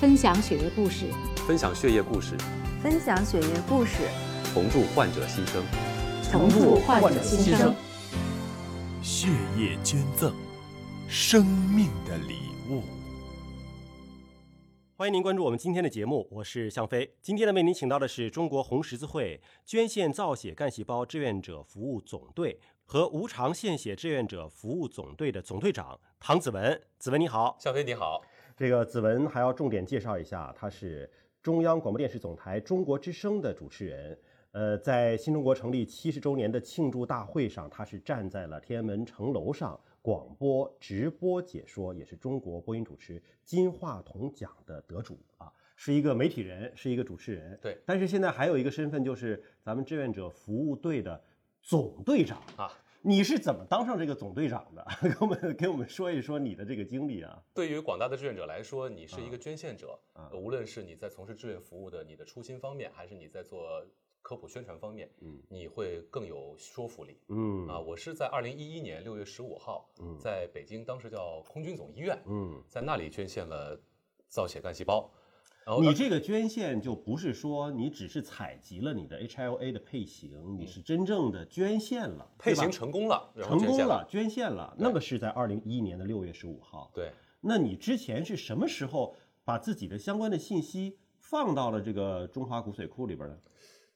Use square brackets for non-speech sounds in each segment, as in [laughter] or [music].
分享血液故事，分享血液故事，分享血液故事，同祝患者新生。同祝患者新生。血液捐赠，生命的礼物。欢迎您关注我们今天的节目，我是向飞。今天呢，为您请到的是中国红十字会捐献造血干细胞志愿者服务总队和无偿献血志愿者服务总队的总队长唐子文。子文你好，向飞你好。这个子文还要重点介绍一下，他是中央广播电视总台中国之声的主持人。呃，在新中国成立七十周年的庆祝大会上，他是站在了天安门城楼上广播直播解说，也是中国播音主持金话筒奖的得主啊，是一个媒体人，是一个主持人。对，但是现在还有一个身份，就是咱们志愿者服务队的总队长啊。你是怎么当上这个总队长的？[laughs] 给我们给我们说一说你的这个经历啊。对于广大的志愿者来说，你是一个捐献者，无论是你在从事志愿服务的你的初心方面，还是你在做科普宣传方面，嗯，你会更有说服力。嗯啊，我是在二零一一年六月十五号，在北京，当时叫空军总医院，嗯，在那里捐献了造血干细胞。你这个捐献就不是说你只是采集了你的 HLA 的配型，你是真正的捐献了，配型成功了，成功了，捐献了。那个是在二零一一年的六月十五号。对，那你之前是什么时候把自己的相关的信息放到了这个中华骨髓库里边呢？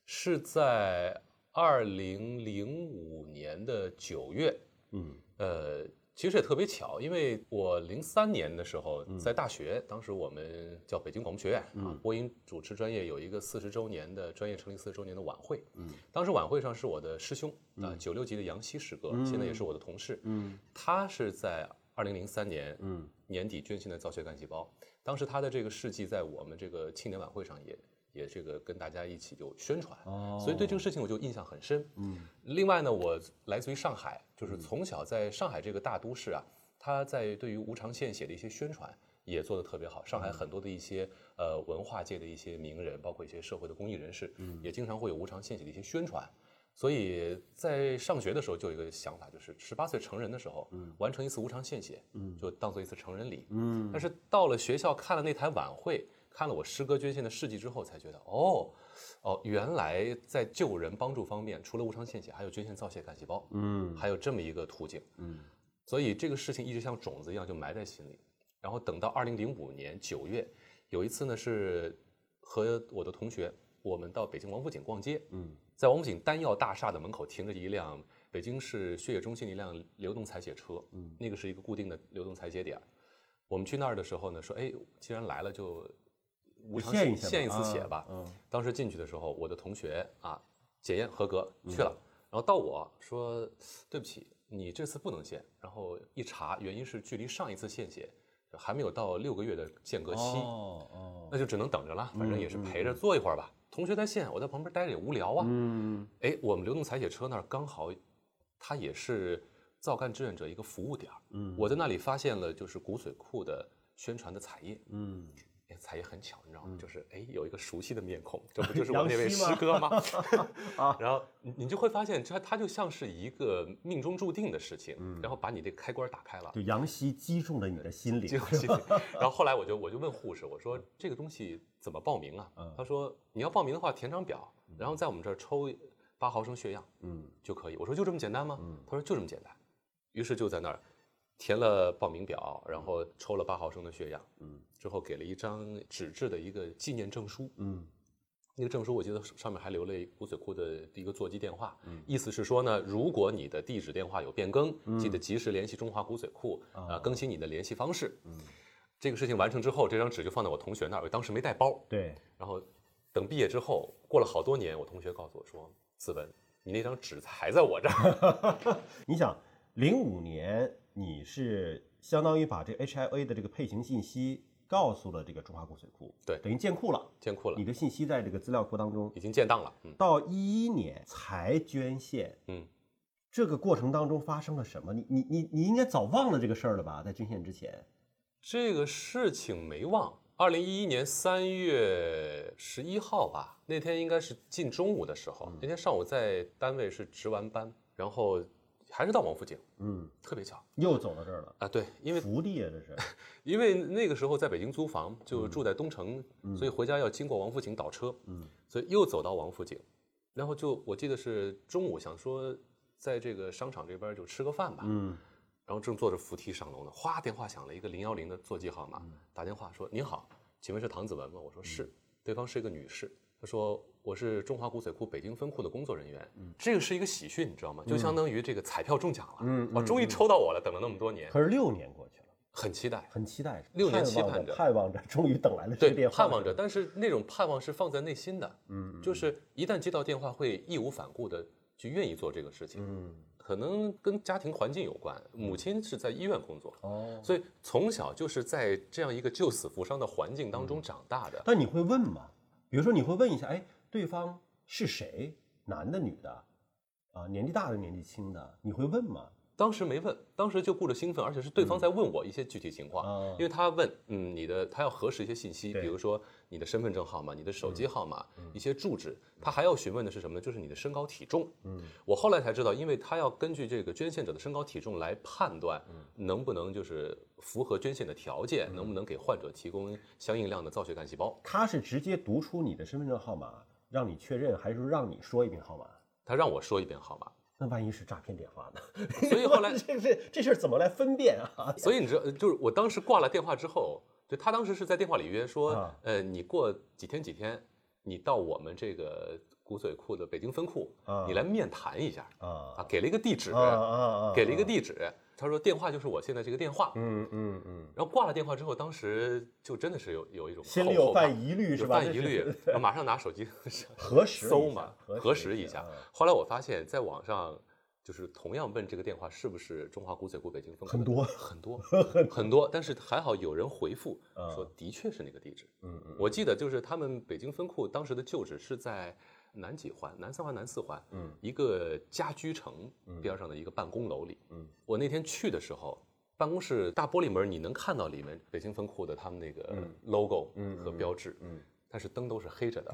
是在二零零五年的九月。嗯，呃。其实也特别巧，因为我零三年的时候在大学，当时我们叫北京广播学院啊，播音主持专业有一个四十周年的专业成立四十周年的晚会。嗯，当时晚会上是我的师兄啊，九六级的杨希师哥，现在也是我的同事。嗯，他是在二零零三年年底捐献的造血干细胞，当时他的这个事迹在我们这个庆典晚会上也。也这个跟大家一起就宣传，所以对这个事情我就印象很深。嗯，另外呢，我来自于上海，就是从小在上海这个大都市啊，他在对于无偿献血的一些宣传也做得特别好。上海很多的一些呃文化界的一些名人，包括一些社会的公益人士，也经常会有无偿献血的一些宣传。所以在上学的时候就有一个想法，就是十八岁成人的时候，完成一次无偿献血，就当做一次成人礼。嗯，但是到了学校看了那台晚会。看了我师哥捐献的事迹之后，才觉得哦，哦，原来在救人帮助方面，除了无偿献血，还有捐献造血干细胞，嗯，还有这么一个途径，嗯，所以这个事情一直像种子一样就埋在心里。然后等到二零零五年九月，有一次呢是和我的同学，我们到北京王府井逛街，嗯，在王府井丹药大厦的门口停着一辆北京市血液中心的一辆流动采血车，嗯，那个是一个固定的流动采血点。我们去那儿的时候呢，说，哎，既然来了就。无偿献献一次血吧。嗯，当时进去的时候，我的同学啊，检验合格去了。然后到我说，对不起，你这次不能献。然后一查，原因是距离上一次献血还没有到六个月的间隔期。哦哦，那就只能等着了。反正也是陪着坐一会儿吧。同学在献，我在旁边待着也无聊啊。嗯。哎，我们流动采血车那儿刚好，它也是造干志愿者一个服务点嗯。我在那里发现了就是骨髓库的宣传的彩页。嗯。才也很巧，你知道吗？就是哎，有一个熟悉的面孔，这不就是我那位师哥吗？[laughs] [laughs] 啊，然后你你就会发现，他他就像是一个命中注定的事情，然后把你这开关打开了，就杨希击中了你的心灵。[laughs] 然后后来我就我就问护士，我说这个东西怎么报名啊？他说你要报名的话，填张表，然后在我们这儿抽八毫升血样，嗯，就可以。我说就这么简单吗？他说就这么简单。于是就在那儿。填了报名表，然后抽了八毫升的血样，嗯，之后给了一张纸质的一个纪念证书，嗯，那个证书我记得上面还留了骨髓库的一个座机电话，嗯，意思是说呢，如果你的地址电话有变更，记得及时联系中华骨髓库啊，更新你的联系方式，嗯，这个事情完成之后，这张纸就放在我同学那儿，我当时没带包，对，然后等毕业之后，过了好多年，我同学告诉我说，子文，你那张纸还在我这儿，[laughs] 你想，零五年。你是相当于把这 HIA 的这个配型信息告诉了这个中华骨髓库，对，等于建库了，建库了，你的信息在这个资料库当中已经建档了。嗯，到一一年才捐献，嗯，这个过程当中发生了什么？你你你你应该早忘了这个事儿了吧？在捐献之前，这个事情没忘。二零一一年三月十一号吧，那天应该是近中午的时候，那天上午在单位是值完班，然后。还是到王府井，嗯，特别巧又走到这儿了，啊。对，因为福地啊，这是。[laughs] 因为那个时候在北京租房，就住在东城，所以回家要经过王府井倒车，嗯所以又走到王府井，然后就我记得是中午想说在这个商场这边就吃个饭吧，嗯然后正坐着扶梯上楼呢，哗，电话响了，一个零幺零的座机号码，打电话说：“您好，请问是唐子文吗？”我说是，对方是一个女士，她说我是中华骨髓库北京分库的工作人员，这个是一个喜讯，你知道吗？就相当于这个彩票中奖了，嗯我终于抽到我了，等了那么多年，可是六年过去了，很期待。很期待，六年期盼着盼望着，终于等来了这对个电，话，盼望着，但是那种盼望是放在内心的，嗯，就是一旦接到电话，会义无反顾的去愿意做这个事情。嗯可能跟家庭环境有关，母亲是在医院工作，哦，所以从小就是在这样一个救死扶伤的环境当中长大的。但你会问吗？比如说你会问一下，哎，对方是谁？男的、女的？啊，年纪大的、年纪轻的？你会问吗？当时没问，当时就顾着兴奋，而且是对方在问我一些具体情况，啊因为他问，嗯，你的他要核实一些信息，比如说你的身份证号码、你的手机号码、一些住址，他还要询问的是什么呢？就是你的身高体重。嗯，我后来才知道，因为他要根据这个捐献者的身高体重来判断能不能就是符合捐献的条件，能不能给患者提供相应量的造血干细胞。他是直接读出你的身份证号码让你确认，还是让你说一遍号码？他让我说一遍号码，那万一是诈骗电话呢？所以后来 [laughs] 这这这事儿怎么来分辨啊？[laughs] 所以你知道，就是我当时挂了电话之后，就他当时是在电话里约说，啊呃，你过几天几天，你到我们这个骨髓库的北京分库，啊你来面谈一下啊啊，给了一个地址！给了一个地址，他说电话就是我现在这个电话，嗯嗯嗯，然后挂了电话之后，当时就真的是有有一种心里有犯疑虑有是吧？[laughs] 犯疑虑，马上拿手机核实搜嘛，核核实一下。后来我发现，在网上就是同样问这个电话是不是中华骨髓库北京分库很多 [laughs] [laughs] 很多很多，但是还好有人回复说的确是那个地址。嗯嗯我记得就是他们北京分库当时的旧址是在南几环、南三环、南四环，嗯一个家居城边上的一个办公楼里。嗯，我那天去的时候。办公室大玻璃门，你能看到里面北京分库的他们那个 logo 和标志，嗯，但是灯都是黑着的，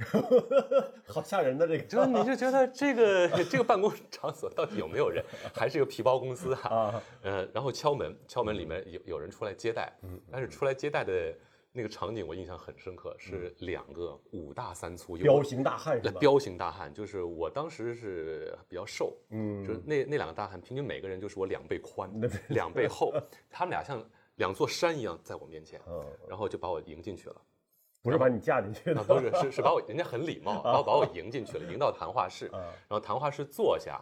[laughs] 好吓人的这个，就你就觉得这个这个办公场所到底有没有人，还是一个皮包公司啊？啊呃，然后敲门，敲门里面有有人出来接待，嗯但是出来接待的那个场景我印象很深刻，是两个五大三粗，有彪形大汉是吧？呃彪形大汉，就是我当时是比较瘦，嗯就是那那两个大汉，平均每个人就是我两倍宽，两倍厚，[laughs] 他们俩像两座山一样在我面前，嗯，然后就把我迎进去了。不是把你嫁进去的啊，，不是，是是把我，人家很礼貌，然后 [laughs] 把我迎进去了，迎到谈话室，啊然后谈话室坐下，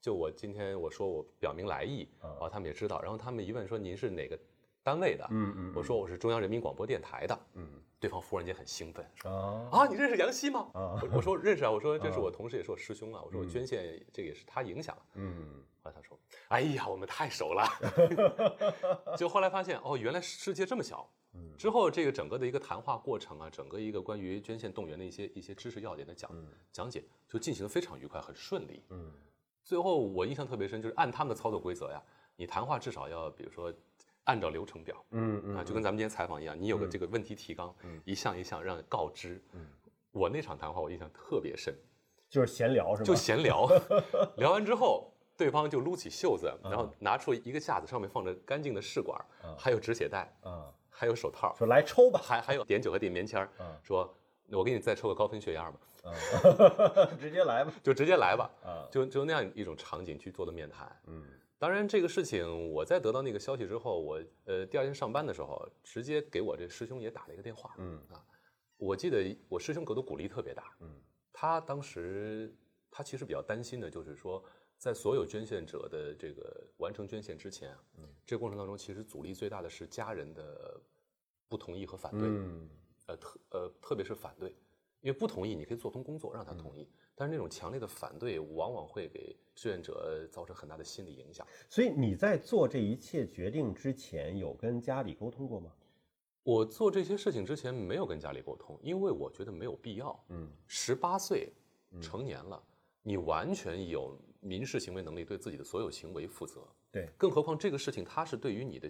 就我今天我说我表明来意，然后，他们也知道，然后他们一问说您是哪个单位的，嗯嗯我说我是中央人民广播电台的，嗯。对方忽然间很兴奋，说啊啊，你认识杨希吗？啊我我说认识啊，我说这是我同事，也是我师兄啊，我说我捐献这个也是他影响，嗯。后来他说，哎呀，我们太熟了 [laughs] [laughs] 就后来发现哦，原来世界这么小。之后，这个整个的一个谈话过程啊，整个一个关于捐献动员的一些一些知识要点的讲、讲解，就进行得非常愉快，很顺利。嗯。最后我印象特别深，就是按他们的操作规则呀，你谈话至少要比如说按照流程表，嗯嗯啊，就跟咱们今天采访一样，你有个这个问题提纲，一项一项让告知。我那场谈话我印象特别深，就是闲聊是吧？就闲聊，[laughs] 聊完之后，对方就撸起袖子，然后拿出一个架子，上面放着干净的试管，还有止血带，啊，还有手套，说来抽吧，还还有碘酒和碘棉签儿啊说我给你再抽个高分血样吧，[laughs] 直接来吧，就直接来吧，啊就就那样一种场景去做的面谈。嗯当然，这个事情我在得到那个消息之后，我呃第二天上班的时候，直接给我这师兄也打了一个电话。嗯啊，我记得我师兄给我的鼓励特别大。嗯，他当时他其实比较担心的就是说，在所有捐献者的这个完成捐献之前啊，嗯，这个过程当中其实阻力最大的是家人的不同意和反对。嗯呃特呃特别是反对，因为不同意你可以做通工作让他同意，但是那种强烈的反对往往会给志愿者造成很大的心理影响。所以你在做这一切决定之前，有跟家里沟通过吗？我做这些事情之前没有跟家里沟通，因为我觉得没有必要。嗯十八岁成年了，你完全有民事行为能力，对自己的所有行为负责。对，更何况这个事情它是对于你的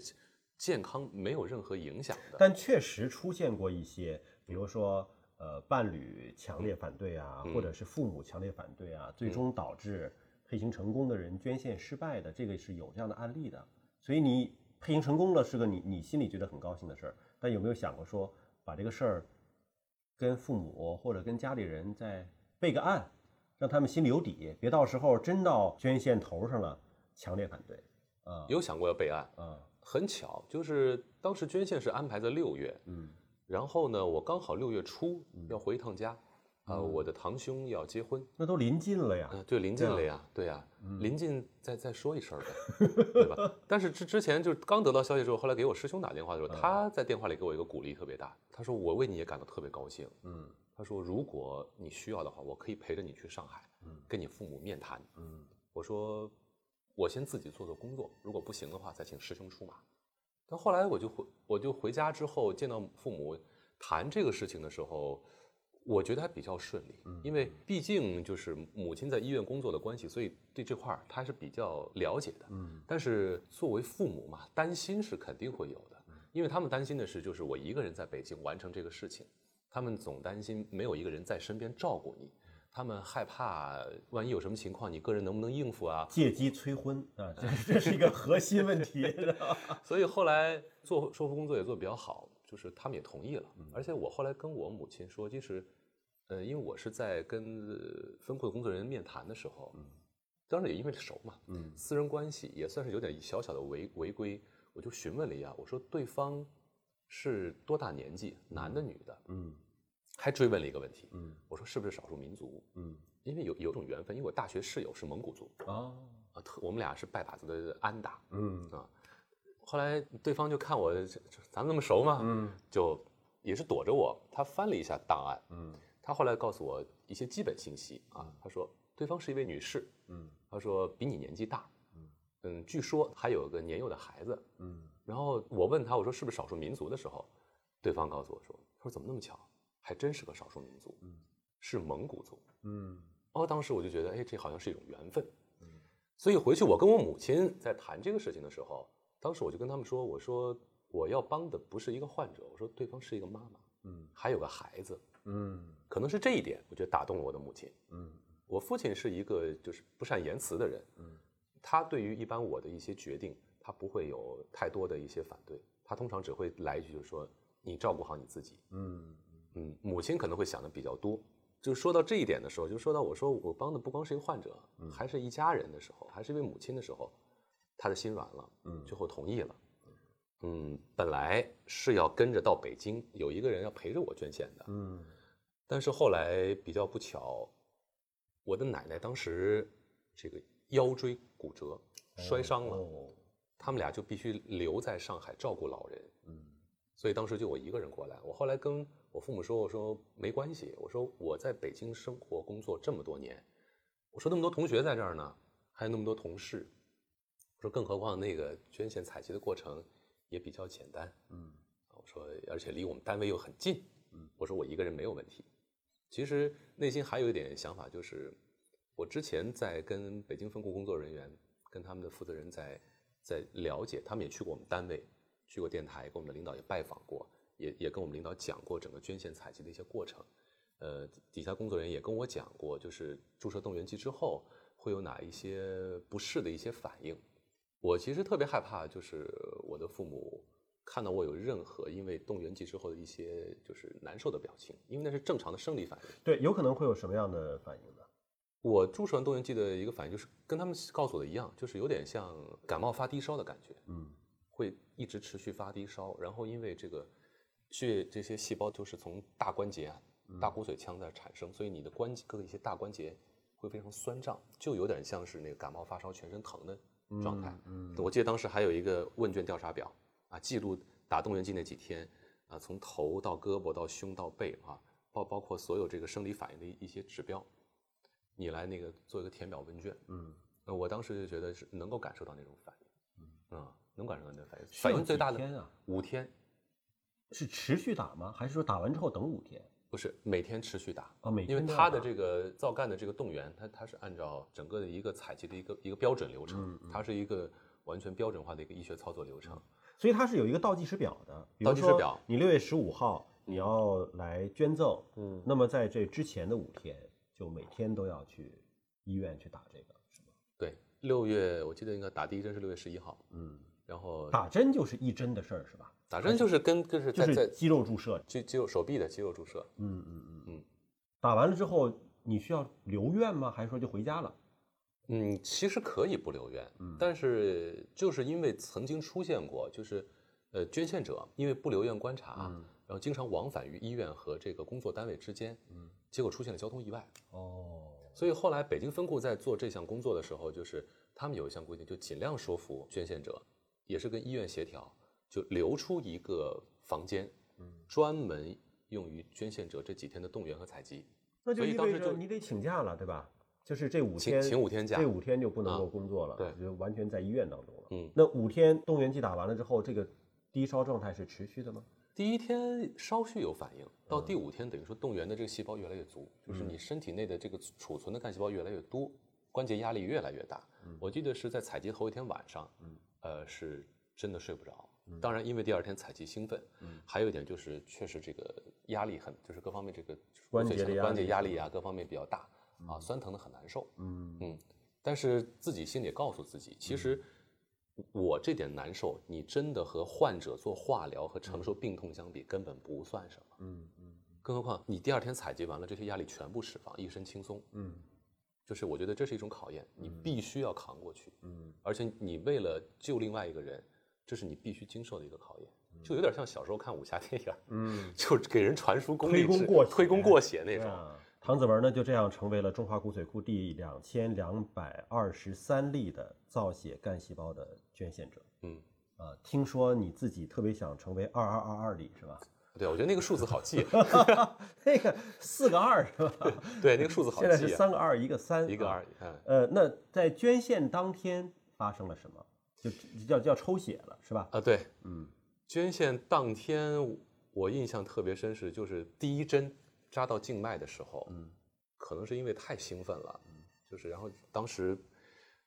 健康没有任何影响的。但确实出现过一些，比如说呃，伴侣强烈反对啊，嗯或者是父母强烈反对啊，最终导致配型成功的人捐献失败的，这个是有这样的案例的。所以你配型成功了是个你你心里觉得很高兴的事儿，但有没有想过说把这个事儿跟父母或者跟家里人再备个案，让他们心里有底，别到时候真到捐献头上了，强烈反对啊。有想过要备案，啊。很巧，就是当时捐献是安排在六月，嗯。然后呢，我刚好六月初要回一趟家，啊、我的堂兄要结婚，那都临近了呀。嗯、对，临近了呀，对呀，临近再再说一声呗，对吧？[laughs] 但是之之前就是刚得到消息之后，后来给我师兄打电话的时候，他在电话里给我一个鼓励特别大，他说我为你也感到特别高兴，嗯他说如果你需要的话，我可以陪着你去上海，跟你父母面谈。嗯我说我先自己做做工作，如果不行的话，再请师兄出马。但后来我就回我就回家之后见到父母谈这个事情的时候，我觉得还比较顺利，因为毕竟就是母亲在医院工作的关系，所以对这块儿他还是比较了解的。嗯但是作为父母嘛，担心是肯定会有的，因为他们担心的是就是我一个人在北京完成这个事情，他们总担心没有一个人在身边照顾你。他们害怕，万一有什么情况，你个人能不能应付啊？借机催婚啊，这这是一个核心问题。[laughs] 所以后来做说服工作也做得比较好，就是他们也同意了。而且我后来跟我母亲说，其实，呃，因为我是在跟呃分库的工作人员面谈的时候，当时也因为熟嘛，嗯私人关系也算是有点小小的违违规，我就询问了一下，我说对方是多大年纪，男的女的，嗯还追问了一个问题，嗯我说是不是少数民族？嗯因为有有种缘分，因为我大学室友是蒙古族，哦啊，特我们俩是拜把子的安达，嗯啊，后来对方就看我，咱们那么熟嘛，嗯就也是躲着我。他翻了一下档案，嗯他后来告诉我一些基本信息啊，他说对方是一位女士，嗯他说比你年纪大，嗯据说还有个年幼的孩子。嗯然后我问他，我说是不是少数民族的时候，对方告诉我说，他说怎么那么巧，还真是个少数民族，是蒙古族。嗯哦，当时我就觉得，哎，这好像是一种缘分。嗯所以回去我跟我母亲在谈这个事情的时候，当时我就跟他们说，我说我要帮的不是一个患者，我说对方是一个妈妈，嗯还有个孩子，嗯可能是这一点，我觉得打动了我的母亲。嗯我父亲是一个就是不善言辞的人，嗯他对于一般我的一些决定，他不会有太多的一些反对，他通常只会来一句就是说你照顾好你自己。嗯嗯，母亲可能会想的比较多。就说到这一点的时候，就说到我说我帮的不光是一个患者，还是一家人的时候，还是一位母亲的时候，她的心软了，嗯最后同意了。嗯，本来是要跟着到北京，有一个人要陪着我捐献的，嗯但是后来比较不巧，我的奶奶当时这个腰椎骨折，摔伤了，哦他们俩就必须留在上海照顾老人。嗯所以当时就我一个人过来。我后来跟我父母说，我说没关系，我说我在北京生活工作这么多年，我说那么多同学在这儿呢，还有那么多同事，我说更何况那个捐献采集的过程也比较简单，嗯我说而且离我们单位又很近，嗯，我说我一个人没有问题。其实内心还有一点想法，就是我之前在跟北京分库工作人员、跟他们的负责人在在了解，他们也去过我们单位，去过电台，跟我们的领导也拜访过，也也跟我们领导讲过整个捐献采集的一些过程。呃，底下工作人员也跟我讲过，就是注射动员剂之后会有哪一些不适的一些反应。我其实特别害怕，就是我的父母看到我有任何因为动员剂之后的一些就是难受的表情，因为那是正常的生理反应。对，有可能会有什么样的反应呢？我注射完动员剂的一个反应就是跟他们告诉我的一样，就是有点像感冒发低烧的感觉，嗯会一直持续发低烧，然后因为这个血这些细胞就是从大关节啊、大骨髓腔在产生，所以你的关节各个一些大关节会非常酸胀，就有点像是那个感冒发烧、全身疼的状态。嗯我记得当时还有一个问卷调查表啊，记录打动员剂那几天啊，从头到胳膊到胸到背啊，包包括所有这个生理反应的一一些指标，你来那个做一个填表问卷。嗯，那我当时就觉得是能够感受到那种反应，嗯啊，能感受到那种反应。反应最大的几天啊五天，是持续打吗？还是说打完之后等五天？不是每天持续打啊每因为天都要打它的这个造干的这个动员，它它是按照整个的一个采集的一个一个标准流程，嗯它是一个完全标准化的一个医学操作流程。所以它是有一个倒计时表的。倒计时表你六月十五号你要来捐赠，嗯那么在这之前的五天，就每天都要去医院去打这个，是吗？对，六月我记得应该打第一针是六月十一号，嗯，然后打针就是一针的事儿是吧？打针就是跟就是就是在在肌肉注射。肌肌肉手臂的肌肉注射，嗯嗯嗯嗯。打完了之后，你需要留院吗？还是说就回家了？嗯，其实可以不留院，嗯但是就是因为曾经出现过，就是呃捐献者因为不留院观察，嗯然后经常往返于医院和这个工作单位之间，嗯，结果出现了交通意外。哦，所以后来北京分库在做这项工作的时候，就是他们有一项规定，就尽量说服捐献者，也是跟医院协调，就留出一个房间，嗯，专门用于捐献者这几天的动员和采集。那就意所以当时就味着你得请假了，对吧？就是这五天，请五天假这五天就不能够啊工作了，对就完全在医院当中了。嗯那五天动员剂打完了之后，这个低烧状态是持续的吗？第一天稍许有反应，到第五天等于说动员的这个细胞越来越足，就是你身体内的这个储存的干细胞越来越多，关节压力越来越大。我记得是在采集头一天晚上，呃，是真的睡不着。当然，因为第二天采集兴奋，还有一点就是确实这个压力很，就是各方面这个关节压力关节压力啊，各方面比较大啊，酸疼的很难受。嗯嗯，但是自己心里也告诉自己，其实我这点难受，你真的和患者做化疗和承受病痛相比，根本不算什么。嗯嗯更何况你第二天采集完了，这些压力全部释放，一身轻松。嗯就是我觉得这是一种考验，你必须要扛过去。嗯而且你为了救另外一个人，这是你必须经受的一个考验，就有点像小时候看武侠电影，嗯，就给人传输功力推功过推功过血那种。啊唐子文呢就这样成为了中华骨髓库第两千两百二十三例的造血干细胞的捐献者。嗯，啊，听说你自己特别想成为二二二二例是吧？对，我觉得那个数字好记，[laughs] 那个四个二是吧？对，那个数字好记现在是三个二一个三，啊一个二，嗯。呃，那在捐献当天发生了什么？就叫叫抽血了是吧？啊，对，嗯捐献当天我印象特别深是，就是第一针扎到静脉的时候，嗯可能是因为太兴奋了，就是然后当时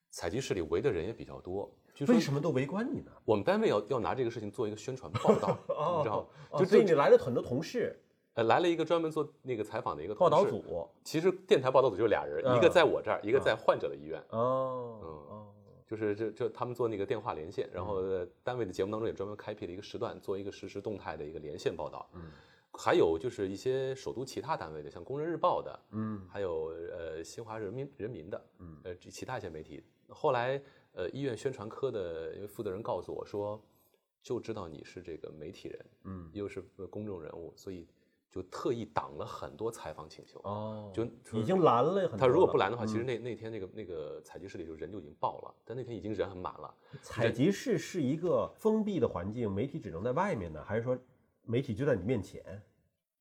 采集室里围的人也比较多，据说为什么都围观你呢？我们单位要要拿这个事情做一个宣传报道，[laughs] 你知道吗？哦，就所以你来了很多同事，呃来了一个专门做那个采访的一个报道，组。其实电台报道组就俩人，嗯一个在我这儿，一个在患者的医院。哦就是就就他们做那个电话连线，然后呃单位的节目当中也专门开辟了一个时段，做一个实时动态的一个连线报道。嗯，还有就是一些首都其他单位的，像《工人日报》的，嗯还有呃新华人民人民的，嗯，呃其他一些媒体。后来呃医院宣传科的因为负责人告诉我说，就知道你是这个媒体人，嗯又是呃公众人物，所以就特意挡了很多采访请求。哦，就已经拦了很。他如果不拦的话，嗯其实那那天那个那个采集室里就人就已经爆了，但那天已经人很满了。采集室是一个封闭的环境，媒体只能在外面呢，还是说媒体就在你面前？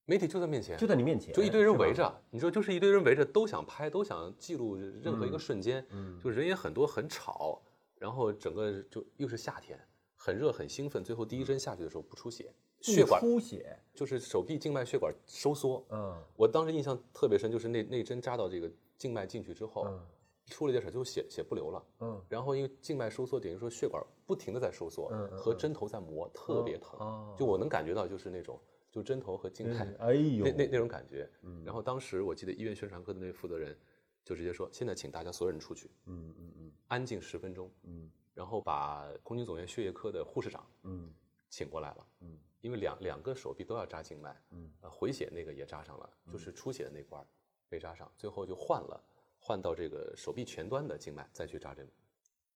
媒体就在面前，就在你面前，就一堆人围。着，你说就是一堆人围着，都想拍，都想记录任何一个瞬间，嗯就人也很多，很吵，然后整个就又是夏天，很热很兴奋，最后第一针下去的时候不出血，血管不出血，就是手臂静脉血管收缩，嗯我当时印象特别深，就是那那针扎到这个静脉进去之后，嗯出了一点血，最后血血不流了，嗯然后因为静脉收缩，等于说血管不停的在收缩，嗯嗯和针头在磨，特别疼，哦就我能感觉到就是那种就针头和静脉。嗯哎呦，那那那种感觉。嗯然后当时我记得医院宣传科的那位负责人就直接说：“现在请大家所有人出去，嗯嗯嗯安静十分钟。”嗯然后把空军总院血液科的护士长嗯请过来了。嗯因为两两个手臂都要扎静脉，嗯呃，回血那个也扎上了，就是出血的那块儿没扎上，最后就换了，换到这个手臂前端的静脉再去扎针，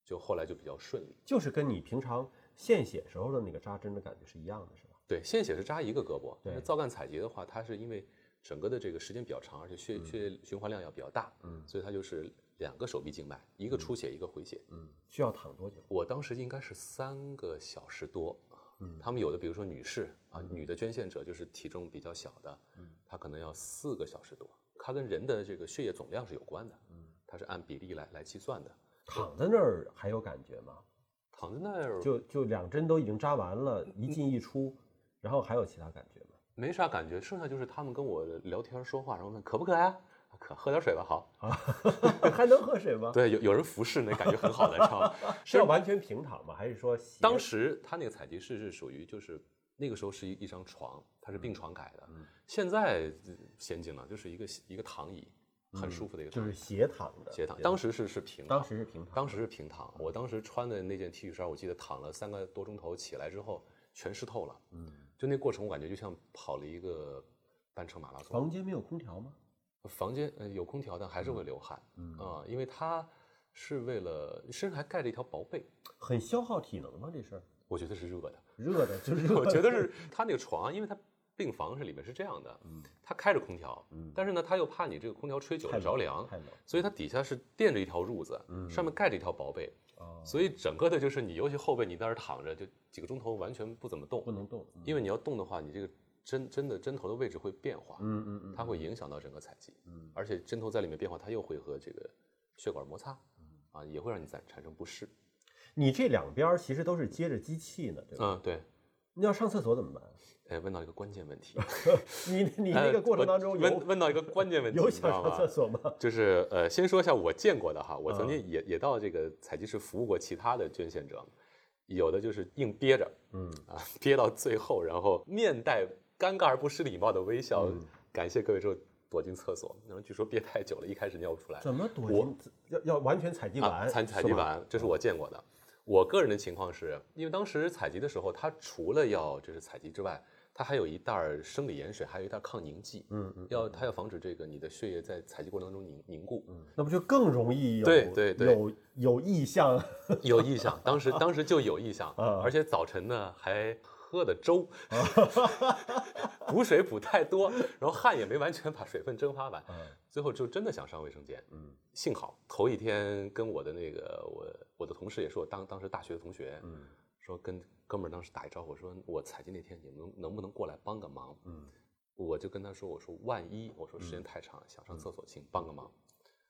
就后来就比较顺利。就是跟你平常献血时候的那个扎针的感觉是一样的，是吧？对，献血是扎一个胳膊，对那造干采集的话，它是因为整个的这个时间比较长，而且血、血液循环量要比较大，嗯所以它就是两个手臂静脉，一个出血，一个回血。嗯，需要躺多久？我当时应该是三个小时多。嗯他们有的，比如说女士啊，女的捐献者就是体重比较小的，嗯她可能要四个小时多。它跟人的这个血液总量是有关的，它是按比例来来计算的。躺在那儿还有感觉吗？躺在那儿就就两针都已经扎完了，一进一出，然后还有其他感觉吗？没啥感觉，剩下就是他们跟我聊天说话，然后问渴不渴呀？渴，喝点水吧。好，[laughs] 还能喝水吗？对，有有人服侍，那感觉很好的，知道吗？[laughs] 是要完全平躺吗？还是说当时他那个采集室是属于就是那个时候是一一张床，它是病床改的。现在呃先进了，就是一个一个躺椅，很舒服的一个就是斜躺的斜躺。当时是是平躺，当时是平躺，当时是平躺。我当时穿的那件 T 恤衫，我记得躺了三个多钟头，起来之后全湿透了。嗯，就那过程，我感觉就像跑了一个半程马拉松。房间没有空调吗？房间呃有空调，但还是会流汗。嗯啊，因为它是为了身上还盖着一条薄被，很消耗体能吗？这事儿我觉得是热的。热的，就 [laughs] 是热我觉得是他那个床，因为他病房是里面是这样的，嗯，他开着空调，嗯，但是呢，他又怕你这个空调吹久了着凉，太冷所以它底下是垫着一条褥子，上面盖着一条薄被，哦所以整个的就是你尤其后背你在那儿躺着，就几个钟头完全不怎么动，不能动。嗯因为你要动的话，你这个针针的针头的位置会变化，嗯嗯嗯，它会影响到整个采集，嗯，而且针头在里面变化，它又会和这个血管摩擦，嗯啊，也会让你产产生不适，你这两边其实都是接着机器呢，对吧？嗯，对，你要上厕所怎么办？哎，问到一个关键问题。[laughs] 你你那个过程当中有呃问问到一个关键问题，有想上厕所吗？就是呃，先说一下我见过的哈，我曾嗯经也、也到这个采集室服务过其他的捐献者，有的就是硬憋着，嗯啊，[laughs] 憋到最后，然后面带尴尬而不失礼貌的微笑，嗯感谢各位之后躲进厕所，然后据说憋太久了，一开始尿不出来，怎么躲进？要要完全采集啊，完，采采集。完，这是我见过的。我个人的情况是，因为当时采集的时候，它除了要就是采集之外，它还有一袋儿生理盐水，还有一袋儿抗凝剂，嗯嗯，要它要防止这个你的血液在采集过程当中凝凝固，嗯那不就更容易有对对对。有有意向？有意向，[laughs] 当时当时就有意向，啊。而且早晨呢还喝的粥，补水补太多，然后汗也没完全把水分蒸发完，最后就真的想上卫生间。嗯，幸好头一天跟我的那个我我的同事也是我当当时大学的同学，嗯，说跟哥们儿当时打一招呼，说我采集那天你们能能不能过来帮个忙？嗯，我就跟他说，我说万一我说时间太长，想上厕所，请帮个忙。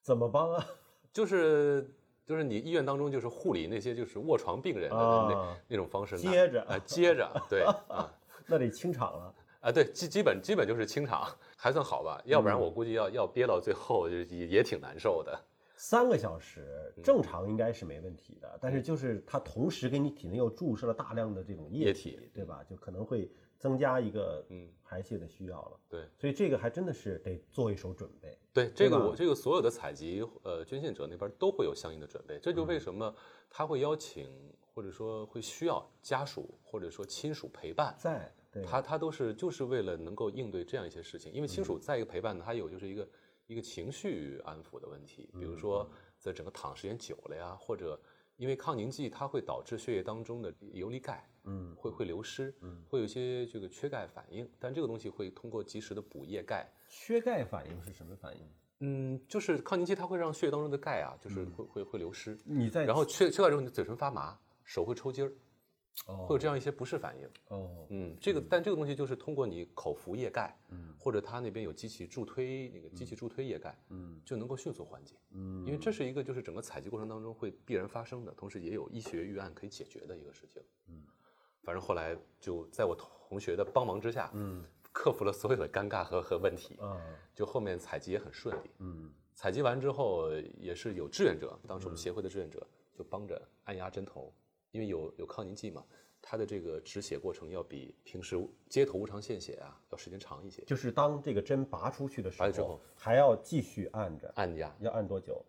怎么帮啊？就是就是你医院当中就是护理那些就是卧床病人的那、啊那种方式拿，接着啊、接着，[laughs] 对啊 [laughs] 那得清场了。啊对，基基本基本就是清场，还算好吧，要不然我估计要要憋到最后就也也挺难受的。三个小时正常应该是没问题的，但是就是它同时给你体内又注射了大量的这种液液体对吧？就可能会增加一个嗯排泄的需要了。对所以这个还真的是得做一手准备。对，这个我这个所有的采集呃捐献者那边都会有相应的准备，这就为什么他会邀请或者说会需要家属或者说亲属陪伴。在对他他都是就是为了能够应对这样一些事情，因为亲属再一个陪伴呢，还有就是一个一个情绪安抚的问题，比如说在整个躺时间久了呀，或者因为抗凝剂它会导致血液当中的游离钙，嗯。会会流失，嗯，会有一些这个缺钙反应，但这个东西会通过及时的补液钙，缺钙反应是什么反应？嗯，就是抗凝剂它会让血液当中的钙啊，就是会会会流失，你在然后缺缺钙之后，你的嘴唇发麻，手会抽筋儿，哦。会有这样一些不适反应。哦。嗯，这个但这个东西就是通过你口服液钙，嗯，或者他那边有机器助推那个机器助推液钙，嗯，就能够迅速缓解，嗯，因为这是一个就是整个采集过程当中会必然发生的，同时也有医学预案可以解决的一个事情，嗯，反正后来就在我同学的帮忙之下，嗯，克服了所有的尴尬和和问题，啊就后面采集也很顺利，嗯。采集完之后也是有志愿者，当时我们协会的志愿者就帮着按压针头，因为有有抗凝剂嘛，它的这个止血过程要比平时街头无偿献血啊要时间长一些。就是当这个针拔出去的时候拔了之后，还要继续按着，按压，要按多久？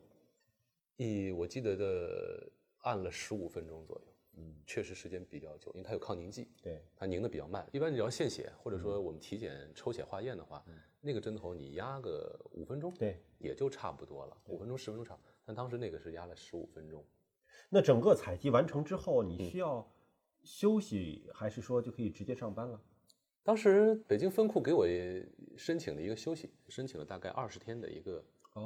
一我记得的按了十五分钟左右，嗯，确实时间比较久，因为它有抗凝剂，对，它凝的比较慢。一般你要献血或者说我们体检抽血化验的话，那个针头你压个五分钟，对，也就差不多了，五分钟十分钟差不多。但当时那个是压了十五分钟。那整个采集完成之后，嗯你需要休息，还是说就可以直接上班了？当时北京分库给我申请了一个休息，申请了大概二十天的一个、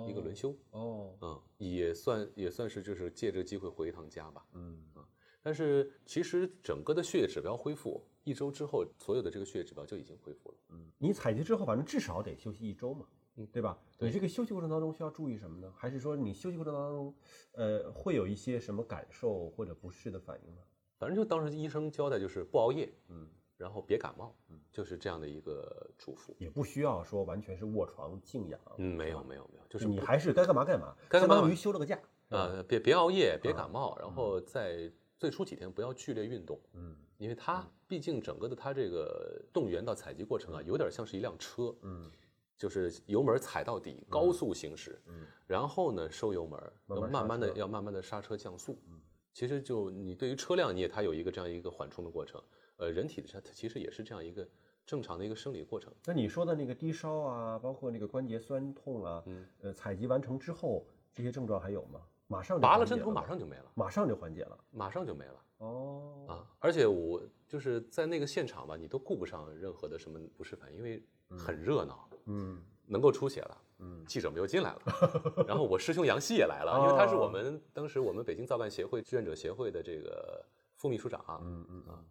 一个轮休，哦，嗯，也算也算是就是借这个机会回一趟家吧，嗯啊。但是其实整个的血液指标恢复一周之后，所有的这个血液指标就已经恢复了。你采集之后，反正至少得休息一周嘛，嗯对吧？对你这个休息过程当中需要注意什么呢？还是说你休息过程当中，呃，会有一些什么感受或者不适的反应呢？反正就当时医生交代就是不熬夜，嗯，然后别感冒，嗯，就是这样的一个嘱咐。也不需要说完全是卧床静养，嗯，没有没有没有，就是你还是该干嘛干嘛，该干嘛干嘛相当于休了个假。呃，别别熬夜，别感冒，然后在最初几天不要剧烈运动，嗯，因为它毕竟整个的它这个动员到采集过程啊，有点像是一辆车，嗯，就是油门踩到底，高速行驶，嗯，然后呢收油门，慢慢要慢慢的要慢慢的刹车降速，嗯，其实就你对于车辆你也它有一个这样一个缓冲的过程，呃，人体的它它其实也是这样一个正常的一个生理过程。那你说的那个低烧啊，包括那个关节酸痛啊，嗯呃，采集完成之后，这些症状还有吗？马上就拔了针头马上就没了，马上就缓解了。马上就没了。哦，啊，而且我就是在那个现场吧，你都顾不上任何的什么不适反应，因为很热闹，嗯。能够出血了，嗯。记者们又进来了，[laughs] 然后我师兄杨希也来了，因为他是我们当时我们北京造办协会志愿者协会的这个副秘书长，嗯嗯啊，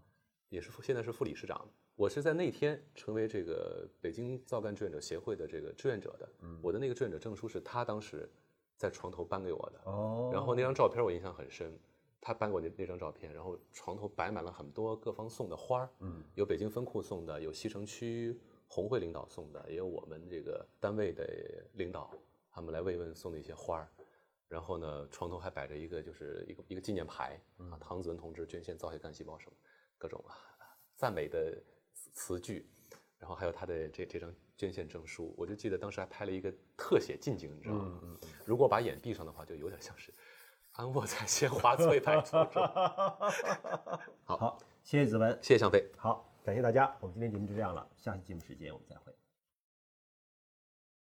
也是副现在是副理事长。我是在那天成为这个北京造干志愿者协会的这个志愿者的，我的那个志愿者证书是他当时在床头颁给我的，哦，然后那张照片我印象很深，他搬过那那张照片，然后床头摆满了很多各方送的花儿，嗯，有北京分库送的，有西城区红会领导送的，也有我们这个单位的领导他们来慰问送的一些花儿。然后呢，床头还摆着一个就是一个一个纪念牌啊，唐子文同志捐献造血干细胞什么各种啊赞美的词词句，然后还有他的这这张捐献证书，我就记得当时还拍了一个特写近景，你知道吗？嗯如果把眼闭上的话，就有点像是安卧在鲜花翠柏丛中。好，谢谢子文，谢谢向飞。好，感谢大家，我们今天节目就这样了，下期节目时间我们再会。